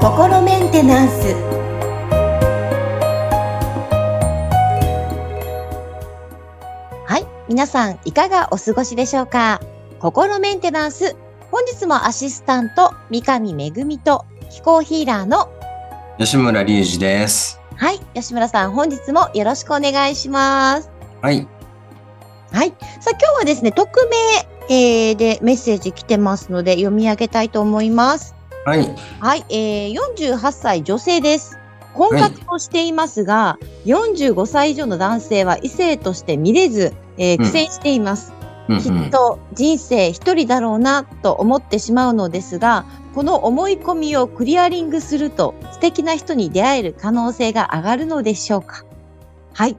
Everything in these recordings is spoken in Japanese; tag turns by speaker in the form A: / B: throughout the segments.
A: 心メンテナンス。はい皆さんいかがお過ごしでしょうか？心メンテナンス。本日もアシスタント三上恵と気候ヒーラーの
B: 吉村隆二です。
A: はい吉村さん本日もよろしくお願いします。
B: はい。
A: はい。さあ今日はですね匿名、えーでメッセージ来てますので読み上げたいと思います
B: はい。
A: はい、えー、48歳女性です。婚活をしていますが、45歳以上の男性は異性として見れず、えー
B: うん
A: 苦戦しています。
B: うん
A: きっと人生一人だろうなと思ってしまうのですが、この思い込みをクリアリングすると素敵な人に出会える可能性が上がるのでしょうかはい、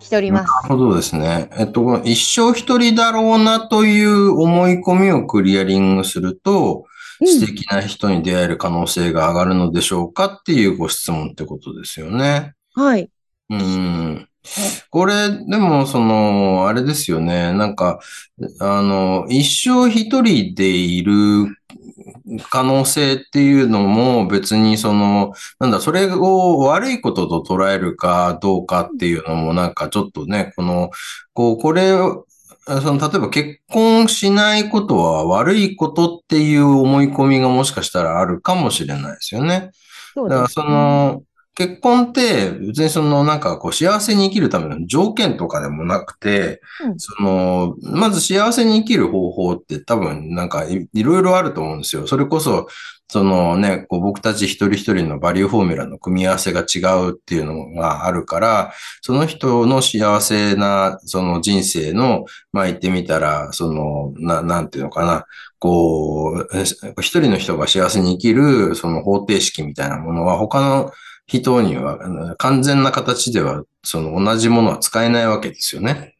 A: 来ております。
B: なるほどですね。えっと、一生一人だろうなという思い込みをクリアリングすると、素敵な人に出会える可能性が上がるのでしょうかっていうご質問ってことですよね。
A: はい。
B: うん。これ、でも、その、あれですよね。なんか、あの、一生一人でいる可能性っていうのも別にその、なんだ、それを悪いことと捉えるかどうかっていうのもなんかちょっとね、この、こう、これを、その、例えば結婚しないことは悪いことっていう思い込みがもしかしたらあるかもしれないですよね。だからその、結婚って別にそのなんかこう幸せに生きるための条件とかでもなくて、
A: うん
B: その、まず幸せに生きる方法って多分なんかいいろいろあると思うんですよ。それこそ、そのね、こう僕たち一人一人のバリューフォーミュラの組み合わせが違うっていうのがあるから、その人の幸せなその人生の、まあ言ってみたら、その、な、なんていうのかな、こう、え一人の人が幸せに生きるその方程式みたいなものは他の人には完全な形ではその同じものは使えないわけですよね。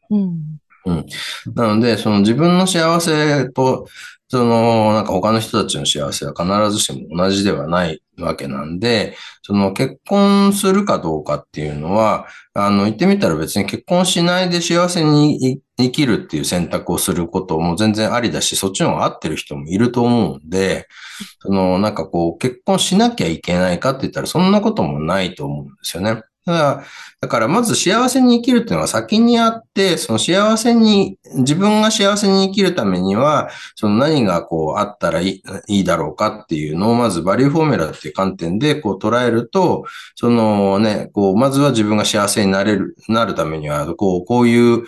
A: うん。
B: なので、その自分の幸せと、その、なんか他の人たちの幸せは必ずしも同じではないわけなんで、その結婚するかどうかっていうのは、あの、言ってみたら別に結婚しないで幸せに生きるっていう選択をすることも全然ありだし、そっちの方が合ってる人もいると思うんで、その、なんかこう、結婚しなきゃいけないかって言ったらそんなこともないと思うんですよね。だから、だからまず幸せに生きるっていうのが先にあって、その幸せに、自分が幸せに生きるためには、その何がこうあったらいいいいだろうかっていうのを、まずバリューフォーミュラっていう観点でこう捉えると、そのね、こう、まずは自分が幸せになれる、なるためには、こう、こういう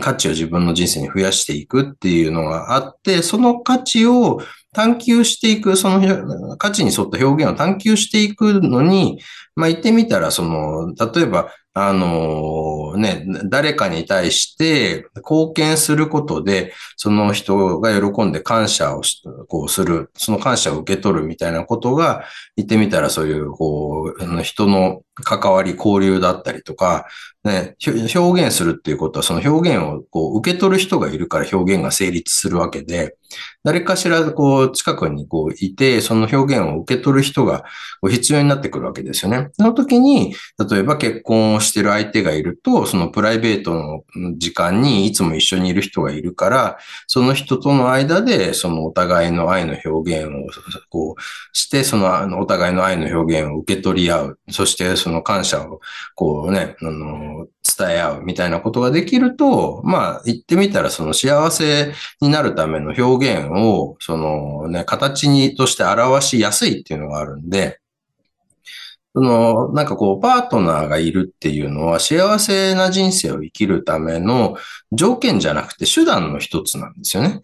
B: 価値を自分の人生に増やしていくっていうのがあって、その価値を探求していく、その価値に沿った表現を探求していくのに、まあ言ってみたら、その、例えば、あのね、誰かに対して貢献することで、その人が喜んで感謝をこうする、その感謝を受け取るみたいなことが、言ってみたらそういう、こう、人の関わり、交流だったりとか、ね、表現するっていうことは、その表現をこう受け取る人がいるから表現が成立するわけで、誰かしらこう近くにこういて、その表現を受け取る人がこう必要になってくるわけですよね。その時に、例えば結婚をしてる相手がいると、そのプライベートの時間にいつも一緒にいる人がいるから、その人との間で、そのお互いの愛の表現をこうして、そのあのお互いの愛の表現を受け取り合う。そしてその感謝をこうね、あの、伝え合うみたいなことができると、まあ言ってみたらその幸せになるための表現を、そのね、形にとして表しやすいっていうのがあるんで、その、なんかこう、パートナーがいるっていうのは幸せな人生を生きるための条件じゃなくて手段の一つなんですよね。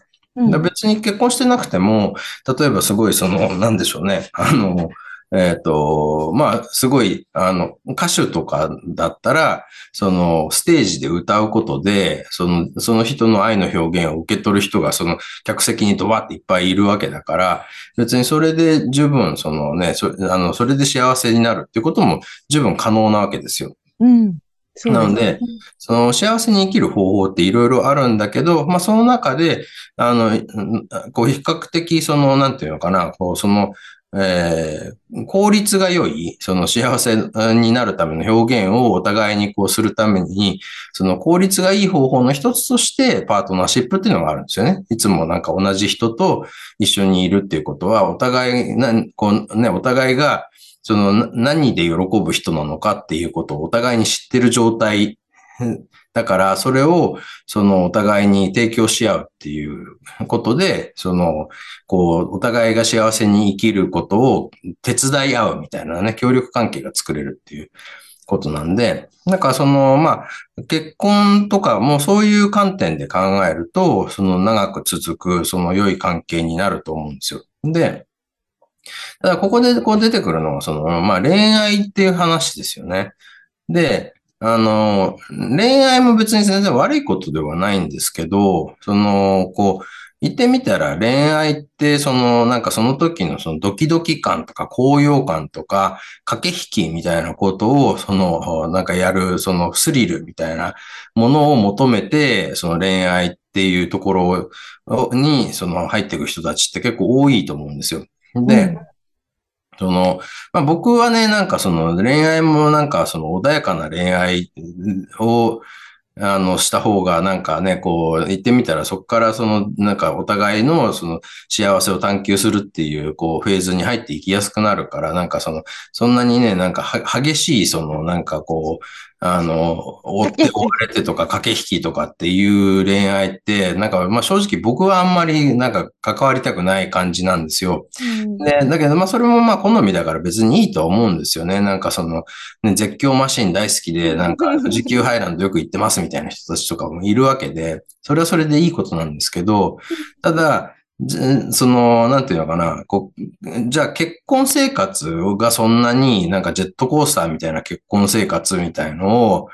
B: 別に結婚してなくても、例えばすごいその、なんでしょうね。あの、えっ、と、まあ、すごい、あの、歌手とかだったら、その、ステージで歌うことで、その、その人の愛の表現を受け取る人が、その、客席にドバっていっぱいいるわけだから、別にそれで十分、そのね、そあの、それで幸せになるっていうことも十分可能なわけですよ。
A: うん。そう
B: なので、その幸せに生きる方法っていろいろあるんだけど、まあその中で、あの、うんこう比較的その、なんていうのかな、こうその、えー、効率が良い、その幸せになるための表現をお互いにこうするために、その効率がいい方法の一つとしてパートナーシップっていうのがあるんですよね。いつもなんか同じ人と一緒にいるっていうことは、お互い、なこうね、お互いが、その何で喜ぶ人なのかっていうことをお互いに知ってる状態だから、それを、その、お互いに提供し合うっていう ことで、その、こう、お互いが幸せに生きることを手伝い合うみたいなね、協力関係が作れるっていうことなんで、なんかその、まあ、結婚とかもそういう観点で考えると、その長く続く、その良い関係になると思うんですよ。で、ただここでこう出てくるのは、その、まあ恋愛っていう話ですよね。で、あの、恋愛も別に全然悪いことではないんですけど、その、こう、言ってみたら恋愛って、その、なんかその時のそのドキドキ感とか高揚感とか駆け引きみたいなことを、その、なんかやる、そのスリルみたいなものを求めて、その恋愛っていうところに、その入っていく人たちって結構多いと思うんですよ。で、うんその、まあ、僕はね、なんかその恋愛もなんかその穏やかな恋愛を、あの、した方がなんかね、こう、言ってみたらそこからその、なんかお互いのその幸せを探求するっていう、こう、フェーズに入っていきやすくなるから、なんかその、そんなにね、なんか激しい、その、なんかこう、あの、追って追われてとか駆け引きとかっていう恋愛って、なんか、まあ正直僕はあんまりなんか関わりたくない感じなんですよ。で、だけどまあそれもまあ好みだから別にいいと思うんですよね。なんかその、ね、絶叫マシン大好きで、なんか富士急ハイランドよく行ってますみたいな人たちとかもいるわけで、それはそれでいいことなんですけど、ただ、その、なんていうのかな、こ、じゃあ結婚生活がそんなになんかジェットコースターみたいな結婚生活みたいのを、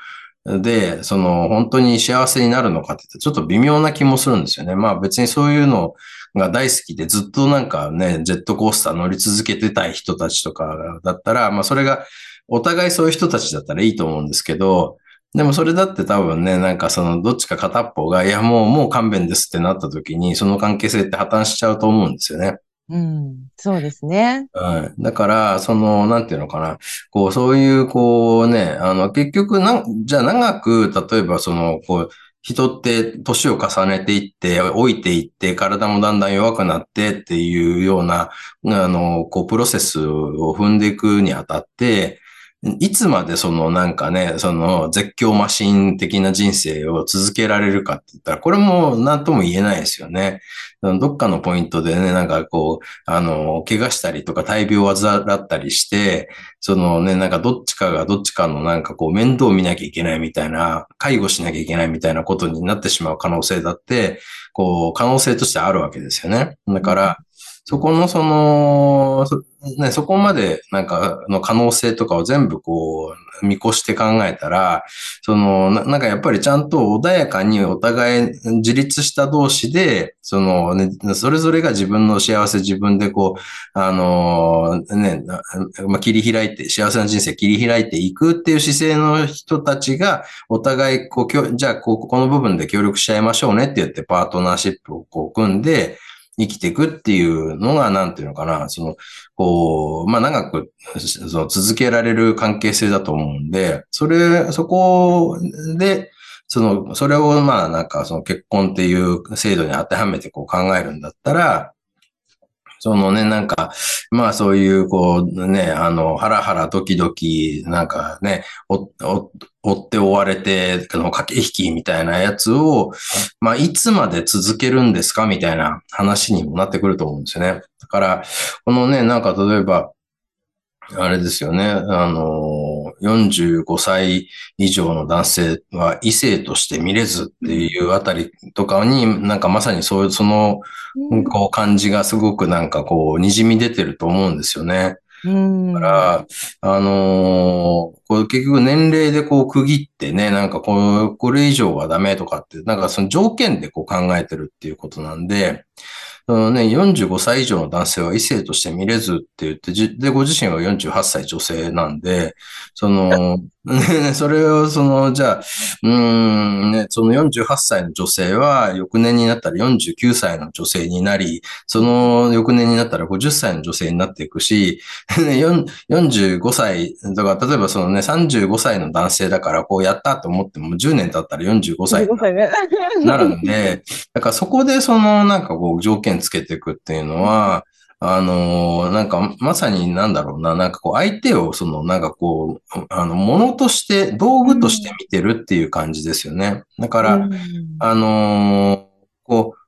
B: で、その、本当に幸せになるのかってちょっと微妙な気もするんですよね。まあ別にそういうのが大好きでずっとなんかね、ジェットコースター乗り続けてたい人たちとかだったら、まあそれがお互いそういう人たちだったらいいと思うんですけど、でもそれだって多分ね、なんかそのどっちか片っぽが、いやもうもう勘弁ですってなった時に、その関係性って破綻しちゃうと思うんですよね。
A: うん、そうですね。
B: はい。だから、その、なんていうのかな。こう、そういう、こうね、あの、結局な、じゃあ長く、例えばその、こう、人って年を重ねていって、老いていって、体もだんだん弱くなってっていうような、あの、こう、プロセスを踏んでいくにあたって、いつまでそのなんかね、その絶叫マシン的な人生を続けられるかって言ったら、これも何とも言えないですよね。どっかのポイントでね、なんかこう、あの、怪我したりとか大病を患ったりして、そのね、なんかどっちかがどっちかのなんかこう面倒を見なきゃいけないみたいな、介護しなきゃいけないみたいなことになってしまう可能性だって、こう、可能性としてあるわけですよね。だから、そこのその、ね、そこまでなんかの可能性とかを全部こう見越して考えたら、そのな、なんかやっぱりちゃんと穏やかにお互い自立した同士で、そのね、それぞれが自分の幸せ自分でこう、あのね、まあ、切り開いて、幸せな人生切り開いていくっていう姿勢の人たちが、お互いこう、じゃあここの部分で協力しちゃいましょうねって言ってパートナーシップをこう組んで、生きていくっていうのが、なんていうのかな、その、こう、まあ、長く、その続けられる関係性だと思うんで、それ、そこで、その、それを、まあ、なんか、その結婚っていう制度に当てはめてこう考えるんだったら、そのね、なんか、まあそういう、こうね、あの、ハラハラドキドキ、なんかね、お、お、追って追われて、あの、駆け引きみたいなやつを、まあいつまで続けるんですか？みたいな話にもなってくると思うんですよね。だから、このね、なんか例えば、あれですよね。あの、45歳以上の男性は異性として見れずっていうあたりとかに、なんかまさにそういう、その、こう感じがすごくなんかこう、滲み出てると思うんですよね。だから、あのー、これ結局年齢でこう区切ってね、なんかここれ以上はダメとかって、なんかその条件でこう考えてるっていうことなんで、そのね、45歳以上の男性は異性として見れずって言って、で、ご自身は48歳女性なんで、その、それを、その、じゃあ、うーん、ね、その48歳の女性は、翌年になったら49歳の女性になり、その翌年になったら50歳の女性になっていくし、45歳とか、例えばそのね、35歳の男性だから、こうやったと思っても、10年経ったら45歳になるんで、だからそこでその、なんかこう、条件つけていくっていうのは、あの、なんか、まさになんだろうな、なんかこう、相手を、その、なんかこう、あの、ものとして、道具として見てるっていう感じですよね。だから、うん、あの、こう、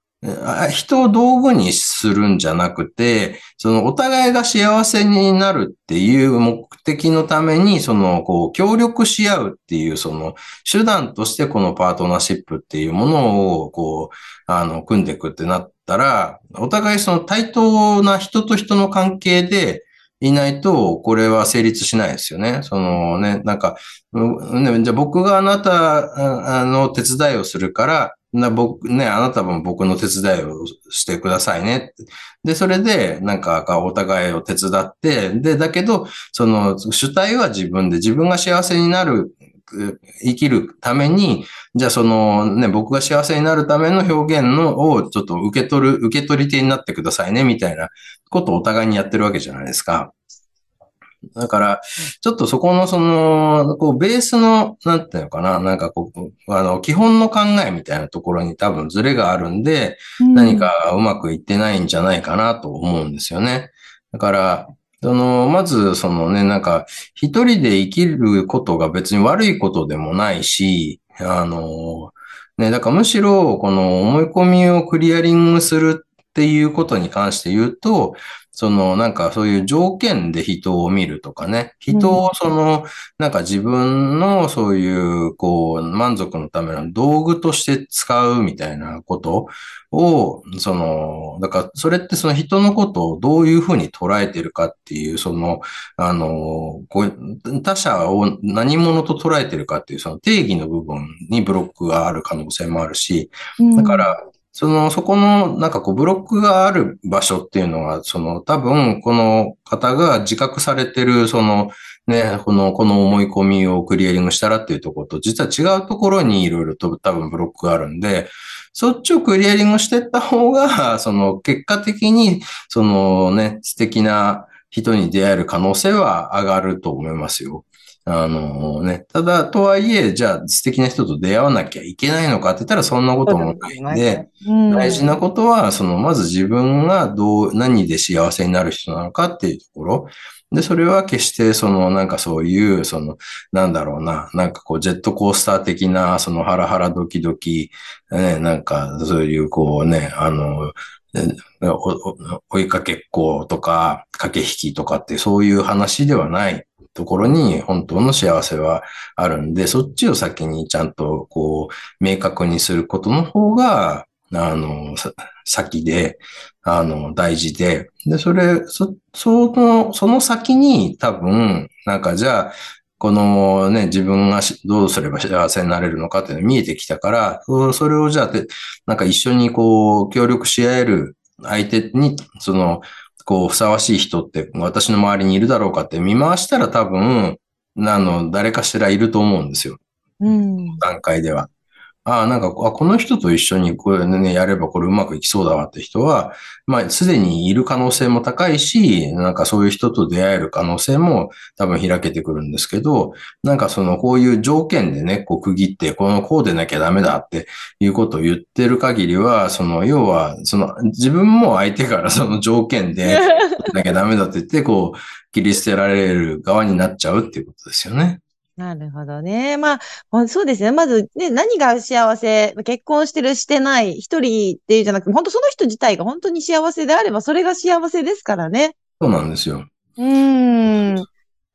B: 人を道具にするんじゃなくて、そのお互いが幸せになるっていう目的のために、その、こう、協力し合うっていう、その、手段としてこのパートナーシップっていうものを、こう、あの、組んでいくってなったら、お互いその対等な人と人の関係でいないと、これは成立しないですよね。そのね、なんか、ね、じゃあ僕があなたの手伝いをするから、な僕ね、あなたも僕の手伝いをしてくださいね。で、それで、なんか、お互いを手伝って、で、だけど、その、主体は自分で、自分が幸せになる生きるために、じゃあそのね、僕が幸せになるための表現のをちょっと受け取る、受け取り手になってくださいね、みたいなことをお互いにやってるわけじゃないですか。だから、ちょっとそこのその、こう、ベースの、なんていうのかな、なんかこう、あの、基本の考えみたいなところに多分ズレがあるんで、何かうまくいってないんじゃないかなと思うんですよね。だから、その、まず、そのね、なんか、一人で生きることが別に悪いことでもないし、あの、ね、だからむしろ、この思い込みをクリアリングするっていうことに関して言うと、そのなんかそういう条件で人を見るとかね、人をその、なんか自分のそういうこう満足のための道具として使うみたいなことを、その、だからそれってその人のことをどういうふうに捉えてるかっていう、その、あの、こう他者を何者と捉えてるかっていうその定義の部分にブロックがある可能性もあるし、だから、その、そこの、なんかこう、ブロックがある場所っていうのは、その、多分、この方が自覚されてる、その、ね、この、この思い込みをクリアリングしたらっていうところと、実は違うところにいろいろと多分ブロックがあるんで、そっちをクリアリングしていった方が、その、結果的に、そのね、素敵な人に出会える可能性は上がると思いますよ。あのね、ただ、とはいえ、じゃあ素敵な人と出会わなきゃいけないのかって言ったらそんなこともないんで、大事なことは、その、まず自分がどう、何で幸せになる人なのかっていうところ。で、それは決して、その、なんかそういう、その、なんだろうな、なんかこう、ジェットコースター的な、その、ハラハラドキドキ、ね、なんか、そういう、こうね、あの、追いかけっことか、駆け引きとかってそういう話ではないところに本当の幸せはあるんで、そっちを先にちゃんとこう、明確にすることの方が、あの、先で、あの、大事で、で、それ、そ、その、その先に多分、なんかじゃあ、このね、自分がどうすれば幸せになれるのかっていうのが見えてきたから、それをじゃあ、なんか一緒にこう、協力し合える相手に、その、こう、ふさわしい人って私の周りにいるだろうかって見回したら多分、あの、誰かしらいると思うんですよ。うん。段階では。ああ、なんか、あ、この人と一緒にこれね、やればこれうまくいきそうだわって人は、まあ、すでにいる可能性も高いし、なんかそういう人と出会える可能性も多分開けてくるんですけど、なんかその、こういう条件でね、こう区切って、このこうでなきゃダメだっていうことを言ってる限りは、その、要は、その、自分も相手から その条件で なきゃダメだって言って、こう、切り捨てられる側になっちゃうっていうことですよね。
A: なるほどね。まあ、そうですね。まずね、何が幸せ、結婚してる、してない、一人っていうじゃなくて、本当その人自体が本当に幸せであれば、それが幸せですからね。
B: そうなんですよ。
A: うん。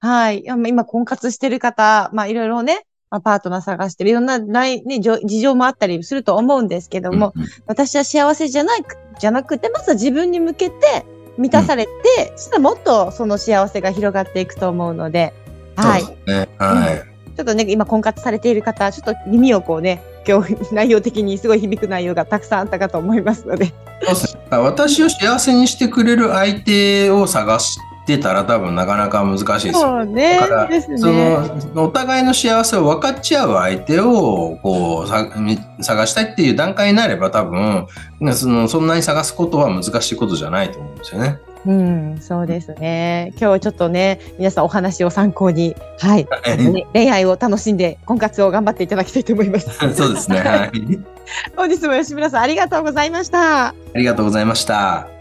A: はい。今、婚活してる方、まあ、いろいろね、まあ、パートナー探してる、いろんな、ね、事情もあったりすると思うんですけども、うんうん、私は幸せじゃない、じゃなくて、まずは自分に向けて満たされて、うん、そしたらもっとその幸せが広がっていくと思うので、はい。ね、はい、ちょっとね、今婚活されている方、ちょっと耳をこうね、今日内容的にすごい響く内容がたくさんあったかと思いますので。
B: そうですね。私を幸せにしてくれる相手を探してたら多分なかなか難しいですよ。
A: そうね。
B: だから。その、お互いの幸せを分かち合う相手を、こう、探したいっていう段階になれば多分、ねその、そんなに探すことは難しいことじゃないと思うんですよね。
A: うん、そうですね。今日ちょっとね、皆さんお話を参考に、はい、ね恋愛を楽しんで婚活を頑張っていただきたいと思います。
B: そうですね。はい。
A: 本日も吉村さんありがとうございました。
B: ありがとうございました。